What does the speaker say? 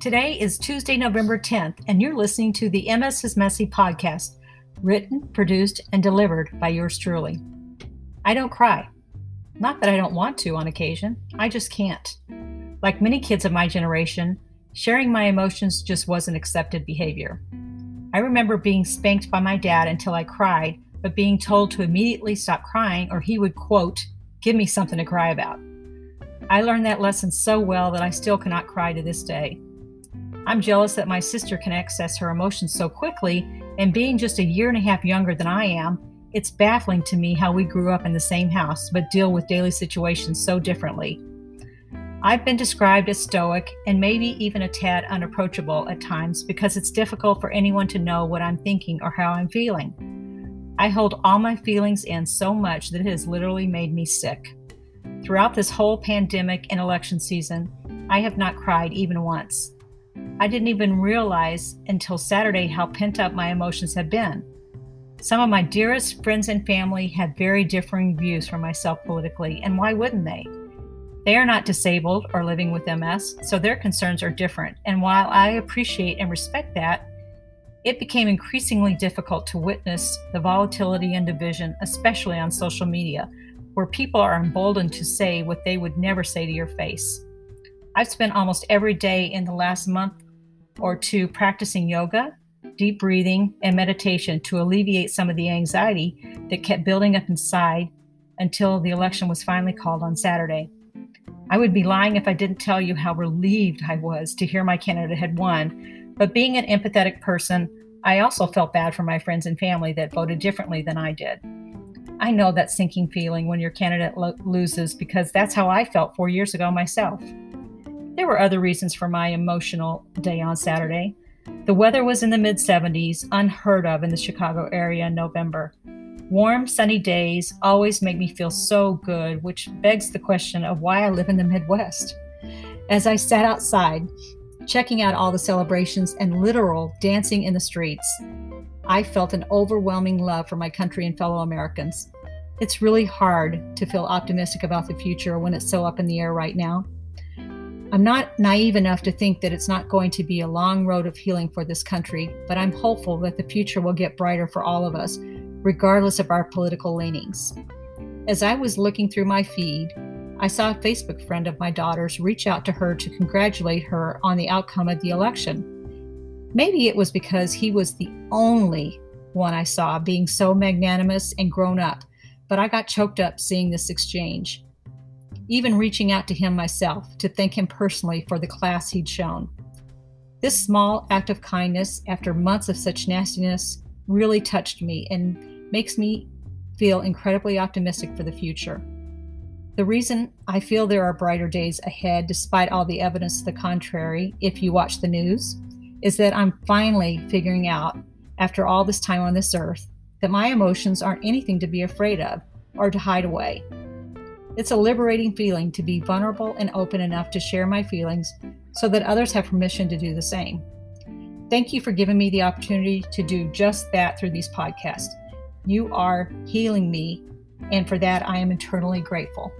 Today is Tuesday, November 10th, and you're listening to the MS is Messy podcast, written, produced, and delivered by yours truly. I don't cry. Not that I don't want to on occasion, I just can't. Like many kids of my generation, sharing my emotions just wasn't accepted behavior. I remember being spanked by my dad until I cried, but being told to immediately stop crying or he would, quote, give me something to cry about. I learned that lesson so well that I still cannot cry to this day. I'm jealous that my sister can access her emotions so quickly, and being just a year and a half younger than I am, it's baffling to me how we grew up in the same house but deal with daily situations so differently. I've been described as stoic and maybe even a tad unapproachable at times because it's difficult for anyone to know what I'm thinking or how I'm feeling. I hold all my feelings in so much that it has literally made me sick. Throughout this whole pandemic and election season, I have not cried even once. I didn't even realize until Saturday how pent up my emotions had been. Some of my dearest friends and family had very differing views from myself politically, and why wouldn't they? They are not disabled or living with MS, so their concerns are different. And while I appreciate and respect that, it became increasingly difficult to witness the volatility and division, especially on social media, where people are emboldened to say what they would never say to your face. I've spent almost every day in the last month or two practicing yoga, deep breathing, and meditation to alleviate some of the anxiety that kept building up inside until the election was finally called on Saturday. I would be lying if I didn't tell you how relieved I was to hear my candidate had won. But being an empathetic person, I also felt bad for my friends and family that voted differently than I did. I know that sinking feeling when your candidate lo- loses because that's how I felt four years ago myself. There were other reasons for my emotional day on Saturday. The weather was in the mid 70s, unheard of in the Chicago area in November. Warm, sunny days always make me feel so good, which begs the question of why I live in the Midwest. As I sat outside, checking out all the celebrations and literal dancing in the streets, I felt an overwhelming love for my country and fellow Americans. It's really hard to feel optimistic about the future when it's so up in the air right now. I'm not naive enough to think that it's not going to be a long road of healing for this country, but I'm hopeful that the future will get brighter for all of us, regardless of our political leanings. As I was looking through my feed, I saw a Facebook friend of my daughter's reach out to her to congratulate her on the outcome of the election. Maybe it was because he was the only one I saw being so magnanimous and grown up, but I got choked up seeing this exchange even reaching out to him myself to thank him personally for the class he'd shown. This small act of kindness, after months of such nastiness, really touched me and makes me feel incredibly optimistic for the future. The reason I feel there are brighter days ahead, despite all the evidence to the contrary, if you watch the news, is that I'm finally figuring out, after all this time on this earth, that my emotions aren't anything to be afraid of or to hide away. It's a liberating feeling to be vulnerable and open enough to share my feelings so that others have permission to do the same. Thank you for giving me the opportunity to do just that through these podcasts. You are healing me, and for that I am eternally grateful.